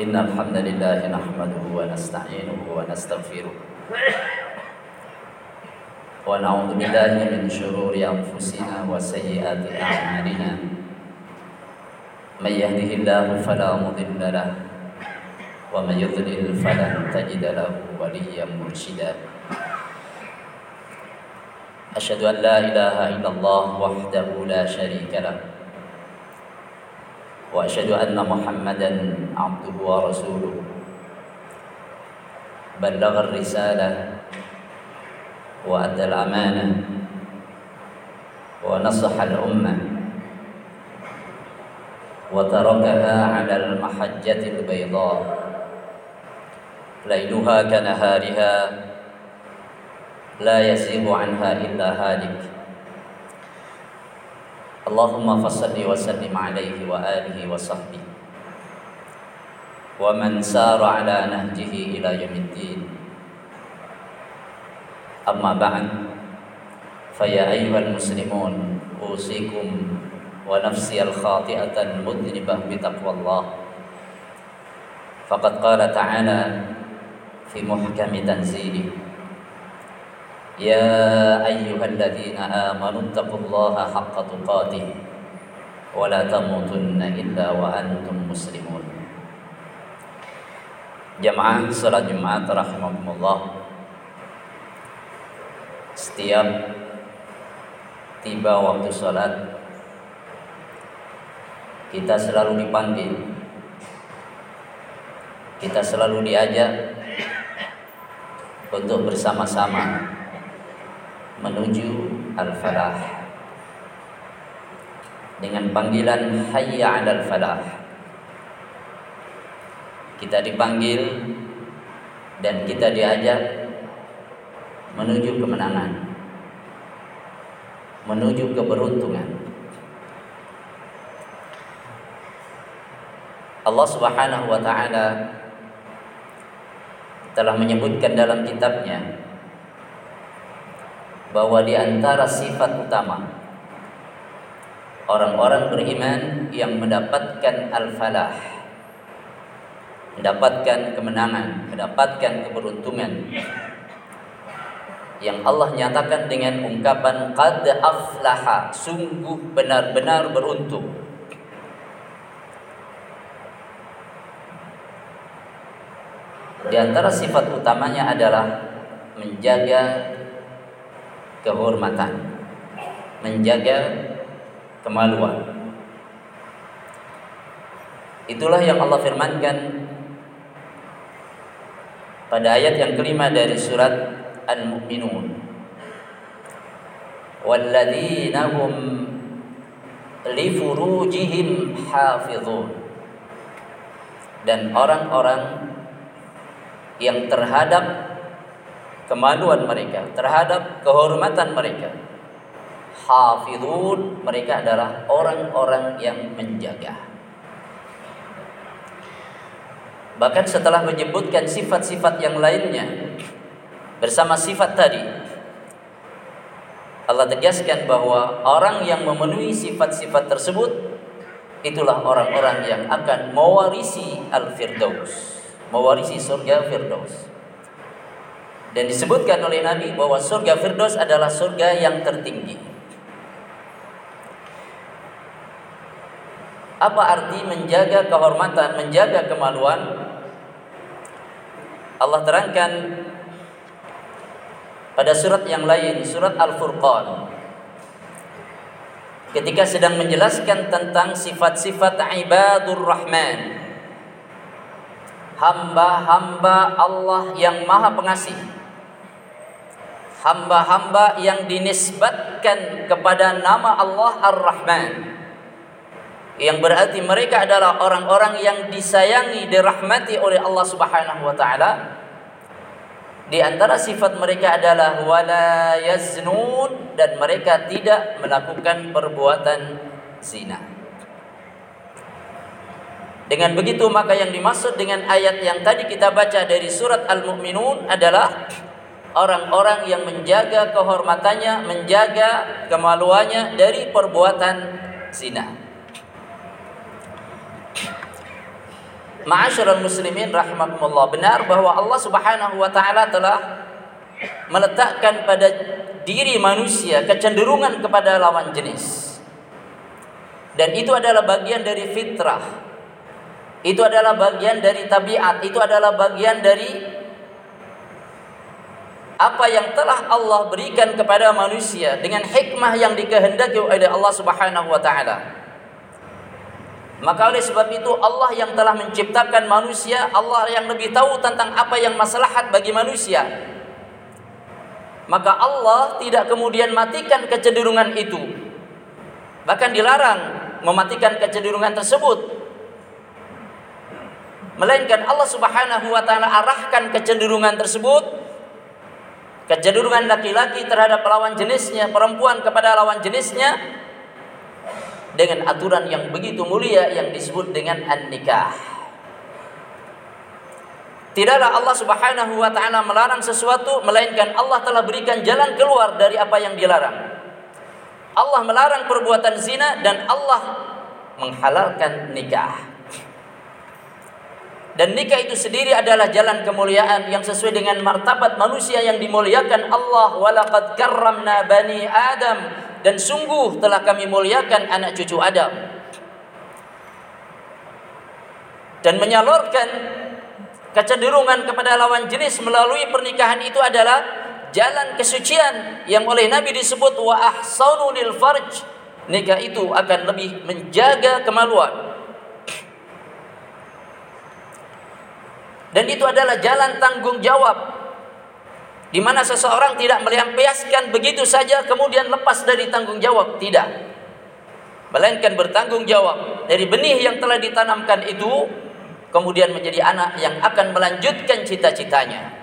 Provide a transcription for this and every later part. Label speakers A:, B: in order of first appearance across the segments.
A: إن الحمد لله نحمده ونستعينه ونستغفره. ونعوذ بالله من شرور أنفسنا وسيئات أعمالنا. من يهده الله فلا مضل له ومن يضلل فلن تجد له وليا مرشدا. أشهد أن لا إله إلا الله وحده لا شريك له. وأشهد أن محمدا عبده ورسوله. بلغ الرسالة وأدى الأمانة ونصح الأمة وتركها على المحجة البيضاء. ليلها كنهارها لا يزيغ عنها إلا هالك. اللهم فصل وسلم عليه وآله وصحبه. ومن سار على نهجه إلى يوم الدين. أما بعد فيا أيها المسلمون أوصيكم ونفسي الخاطئة المذنبة بتقوى الله. فقد قال تعالى في محكم تنزيله يا أيها الذين آمنوا اتقوا الله حق تقاته ولا تموتن إلا وأنتم مسلمون Jamaah salat Jumat rahimakumullah Setiap tiba waktu salat kita selalu dipanggil kita selalu diajak untuk bersama-sama menuju al-falah. Dengan panggilan hayya 'alal falah. Kita dipanggil dan kita diajak menuju kemenangan menuju keberuntungan. Allah Subhanahu wa taala telah menyebutkan dalam kitabnya bahwa di antara sifat utama orang-orang beriman yang mendapatkan al-falah mendapatkan kemenangan, mendapatkan keberuntungan yang Allah nyatakan dengan ungkapan qad aflaha, sungguh benar-benar beruntung. Di antara sifat utamanya adalah menjaga kehormatan, menjaga kemaluan. Itulah yang Allah firmankan pada ayat yang kelima dari surat Al-Mu'minun. Li furujihim hafizun. Dan orang-orang yang terhadap kemaluan mereka, terhadap kehormatan mereka. Hafizun, mereka adalah orang-orang yang menjaga. Bahkan setelah menyebutkan sifat-sifat yang lainnya bersama sifat tadi Allah tegaskan bahwa orang yang memenuhi sifat-sifat tersebut itulah orang-orang yang akan mewarisi al-firdaus, mewarisi surga firdaus. Dan disebutkan oleh Nabi bahwa surga firdaus adalah surga yang tertinggi. Apa arti menjaga kehormatan, menjaga kemaluan? Allah terangkan pada surat yang lain, surat Al-Furqan. Ketika sedang menjelaskan tentang sifat-sifat ibadur rahman. Hamba-hamba Allah yang maha pengasih. Hamba-hamba yang dinisbatkan kepada nama Allah Ar-Rahman. Yang berarti mereka adalah orang-orang yang disayangi, dirahmati oleh Allah Subhanahu wa taala di antara sifat mereka adalah wala yaznun dan mereka tidak melakukan perbuatan zina. Dengan begitu maka yang dimaksud dengan ayat yang tadi kita baca dari surat Al-Mu'minun adalah orang-orang yang menjaga kehormatannya, menjaga kemaluannya dari perbuatan zina. Ma'asyiral muslimin rahimakumullah, benar bahwa Allah Subhanahu wa taala telah meletakkan pada diri manusia kecenderungan kepada lawan jenis. Dan itu adalah bagian dari fitrah. Itu adalah bagian dari tabiat, itu adalah bagian dari apa yang telah Allah berikan kepada manusia dengan hikmah yang dikehendaki oleh Allah Subhanahu wa taala. Maka oleh sebab itu Allah yang telah menciptakan manusia, Allah yang lebih tahu tentang apa yang maslahat bagi manusia. Maka Allah tidak kemudian matikan kecenderungan itu. Bahkan dilarang mematikan kecenderungan tersebut. Melainkan Allah Subhanahu wa taala arahkan kecenderungan tersebut kecenderungan laki-laki terhadap lawan jenisnya, perempuan kepada lawan jenisnya dengan aturan yang begitu mulia yang disebut dengan an-nikah. Tidaklah Allah Subhanahu wa taala melarang sesuatu melainkan Allah telah berikan jalan keluar dari apa yang dilarang. Allah melarang perbuatan zina dan Allah menghalalkan nikah. Dan nikah itu sendiri adalah jalan kemuliaan yang sesuai dengan martabat manusia yang dimuliakan Allah. Walaqad karramna bani Adam dan sungguh telah kami muliakan anak cucu Adam. Dan menyalurkan kecenderungan kepada lawan jenis melalui pernikahan itu adalah jalan kesucian yang oleh Nabi disebut wa ahsanunil farj. Nikah itu akan lebih menjaga kemaluan Dan itu adalah jalan tanggung jawab di mana seseorang tidak melampiaskan begitu saja kemudian lepas dari tanggung jawab, tidak. Melainkan bertanggung jawab dari benih yang telah ditanamkan itu kemudian menjadi anak yang akan melanjutkan cita-citanya.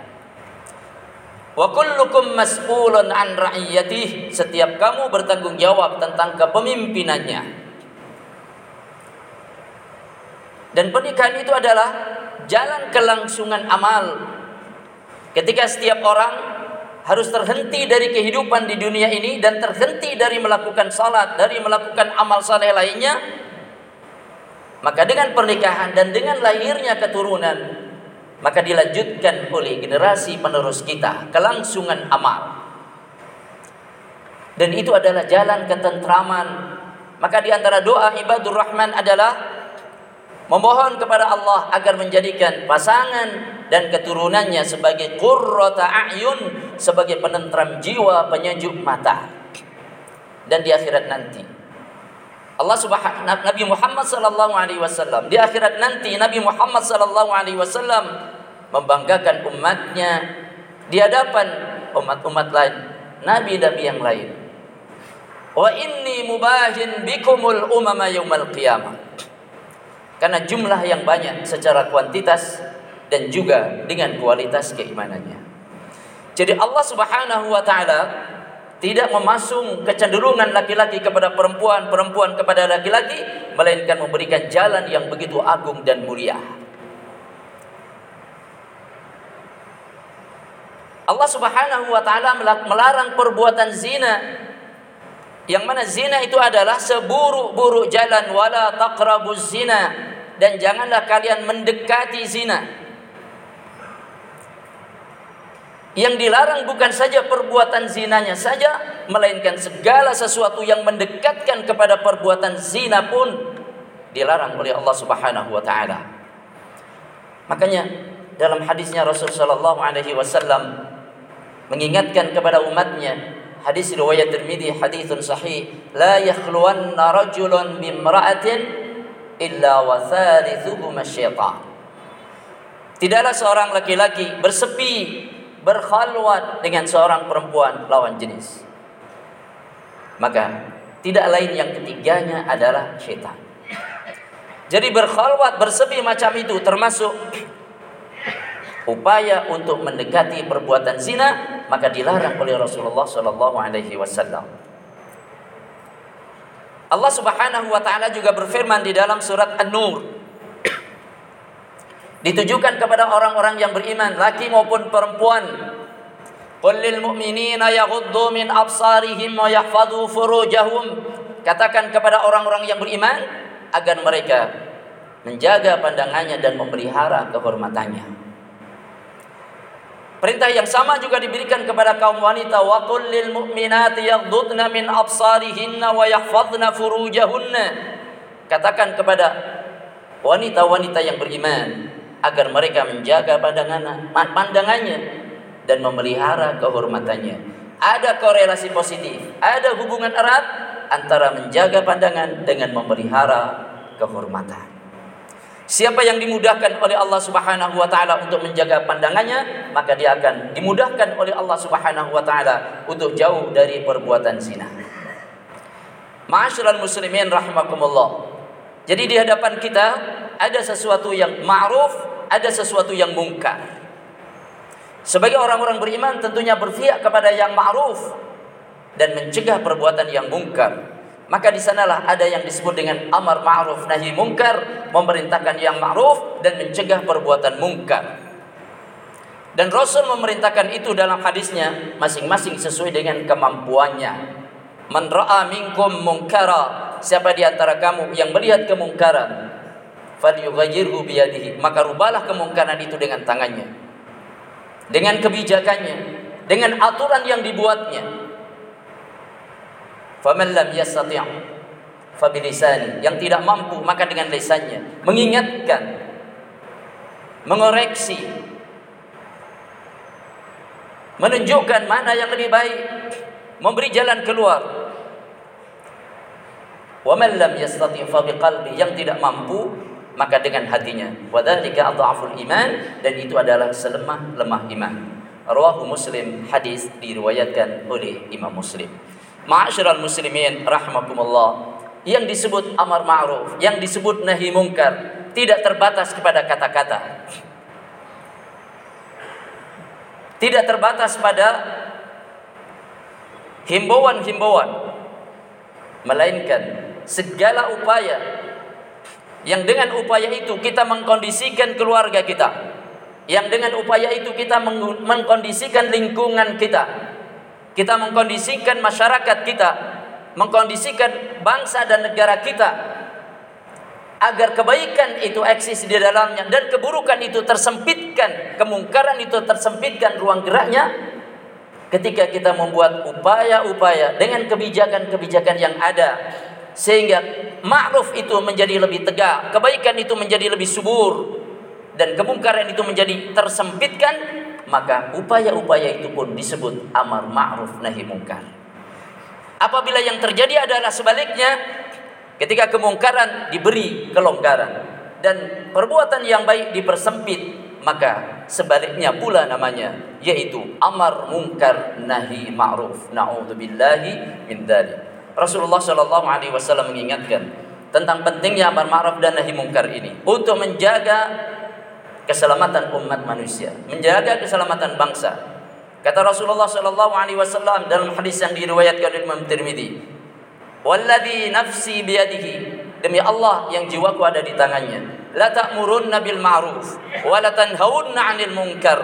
A: Wa kullukum mas'ulun an ra'iyatih. Setiap kamu bertanggung jawab tentang kepemimpinannya. Dan pernikahan itu adalah jalan kelangsungan amal. Ketika setiap orang harus terhenti dari kehidupan di dunia ini dan terhenti dari melakukan salat, dari melakukan amal saleh lainnya, maka dengan pernikahan dan dengan lahirnya keturunan, maka dilanjutkan oleh generasi penerus kita kelangsungan amal. Dan itu adalah jalan ketentraman. Maka di antara doa ibadur rahman adalah memohon kepada Allah agar menjadikan pasangan dan keturunannya sebagai qurrata a'yun sebagai penentram jiwa penyejuk mata. Dan di akhirat nanti. Allah subhanahu Nabi Muhammad sallallahu alaihi wasallam di akhirat nanti Nabi Muhammad sallallahu alaihi wasallam membanggakan umatnya di hadapan umat-umat lain nabi-nabi yang lain. Wa inni mubahin bikumul umama yaumal qiyamah karena jumlah yang banyak secara kuantitas dan juga dengan kualitas keimanannya. Jadi Allah Subhanahu wa taala tidak memasung kecenderungan laki-laki kepada perempuan, perempuan kepada laki-laki, melainkan memberikan jalan yang begitu agung dan mulia. Allah Subhanahu wa taala melarang perbuatan zina yang mana zina itu adalah seburuk-buruk jalan wala taqrabuz zina dan janganlah kalian mendekati zina. Yang dilarang bukan saja perbuatan zinanya saja, melainkan segala sesuatu yang mendekatkan kepada perbuatan zina pun dilarang oleh Allah Subhanahu wa taala. Makanya dalam hadisnya Rasul sallallahu alaihi wasallam mengingatkan kepada umatnya hadis riwayat Tirmidzi haditsun sahih la yakhluwanna rajulun bimra'atin illa wa thalithuhuma syaitan Tidaklah seorang laki-laki bersepi berkhalwat dengan seorang perempuan lawan jenis. Maka tidak lain yang ketiganya adalah syaitan. Jadi berkhalwat bersepi macam itu termasuk upaya untuk mendekati perbuatan zina maka dilarang oleh Rasulullah Shallallahu Alaihi Wasallam. Allah Subhanahu Wa Taala juga berfirman di dalam surat An-Nur. Ditujukan kepada orang-orang yang beriman laki maupun perempuan. Qul lil mu'minina yaghuddu min absarihim wa yahfadhu furujahum. Katakan kepada orang-orang yang beriman agar mereka menjaga pandangannya dan memelihara kehormatannya. Perintah yang sama juga diberikan kepada kaum wanita wa qul lil mu'minati yaghdudna min absarihinna wa yahfazna furujahunna. Katakan kepada wanita-wanita yang beriman agar mereka menjaga pandangan pandangannya dan memelihara kehormatannya. Ada korelasi positif, ada hubungan erat antara menjaga pandangan dengan memelihara kehormatan. Siapa yang dimudahkan oleh Allah Subhanahu wa taala untuk menjaga pandangannya, maka dia akan dimudahkan oleh Allah Subhanahu wa taala untuk jauh dari perbuatan zina. Ma'asyiral muslimin rahimakumullah. Jadi di hadapan kita ada sesuatu yang ma'ruf, ada sesuatu yang mungkar. Sebagai orang-orang beriman tentunya berpihak kepada yang ma'ruf dan mencegah perbuatan yang mungkar. Maka di sanalah ada yang disebut dengan amar ma'ruf nahi mungkar, memerintahkan yang ma'ruf dan mencegah perbuatan mungkar. Dan Rasul memerintahkan itu dalam hadisnya masing-masing sesuai dengan kemampuannya. Man ra'a minkum munkara, siapa di antara kamu yang melihat kemungkaran, falyughayyirhu biyadihi, maka rubahlah kemungkaran itu dengan tangannya. Dengan kebijakannya, dengan aturan yang dibuatnya, Faman lam yastati' fabilisani yang tidak mampu maka dengan lisannya mengingatkan mengoreksi menunjukkan mana yang lebih baik memberi jalan keluar. Wa man lam yastati' fa biqalbi yang tidak mampu maka dengan hatinya. Wadzalika adhaful iman. Dan itu adalah selemah-lemah iman. Rawahu muslim. Hadis diriwayatkan oleh Imam Muslim Ma'asyiral muslimin rahimakumullah. Yang disebut amar ma'ruf, yang disebut nahi mungkar tidak terbatas kepada kata-kata. Tidak terbatas pada himbauan-himbauan melainkan segala upaya yang dengan upaya itu kita mengkondisikan keluarga kita yang dengan upaya itu kita mengkondisikan lingkungan kita kita mengkondisikan masyarakat kita, mengkondisikan bangsa dan negara kita agar kebaikan itu eksis di dalamnya dan keburukan itu tersempitkan, kemungkaran itu tersempitkan ruang geraknya. Ketika kita membuat upaya-upaya dengan kebijakan-kebijakan yang ada sehingga ma'ruf itu menjadi lebih tegak, kebaikan itu menjadi lebih subur dan kemungkaran itu menjadi tersempitkan maka upaya-upaya itu pun disebut amar ma'ruf nahi mungkar. Apabila yang terjadi adalah sebaliknya, ketika kemungkaran diberi kelonggaran dan perbuatan yang baik dipersempit, maka sebaliknya pula namanya yaitu amar mungkar nahi ma'ruf. Nauzubillahi min dzalik. Rasulullah Shallallahu alaihi wasallam mengingatkan tentang pentingnya amar ma'ruf dan nahi mungkar ini untuk menjaga keselamatan umat manusia, menjaga keselamatan bangsa. Kata Rasulullah sallallahu alaihi wasallam dalam hadis yang diriwayatkan oleh Imam Tirmizi, "Walladzi nafsi biyadihi" Demi Allah yang jiwaku ada di tangannya. La ta'murunna bil ma'ruf wa la tanhaunna 'anil munkar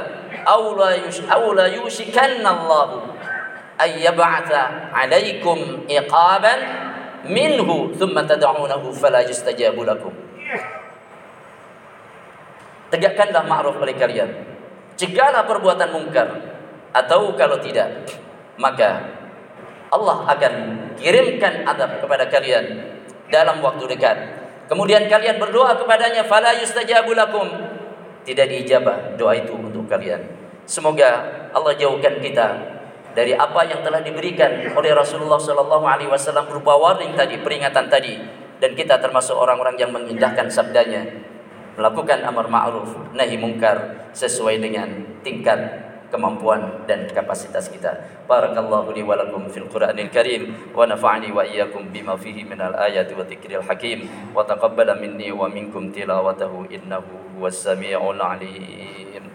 A: aw la yush aw la yushikanna Allah ay yab'atha 'alaikum iqaban minhu thumma tad'unahu fala yustajabu lakum. Tegakkanlah ma'ruf oleh kalian. Cegahlah perbuatan mungkar. Atau kalau tidak, maka Allah akan kirimkan adab kepada kalian dalam waktu dekat. Kemudian kalian berdoa kepadanya, fala yustajabu. Tidak diijabah doa itu untuk kalian. Semoga Allah jauhkan kita dari apa yang telah diberikan oleh Rasulullah sallallahu alaihi wasallam berupa warning tadi, peringatan tadi dan kita termasuk orang-orang yang mengindahkan sabdanya melakukan amar ma'ruf nahi mungkar sesuai dengan tingkat kemampuan dan kapasitas kita. Barakallahu li wa lakum fil Qur'anil Karim wa nafa'ani wa iyyakum bima fihi minal ayati wa dzikril hakim wa taqabbala minni wa minkum tilawatahu innahu huwas samiul alim.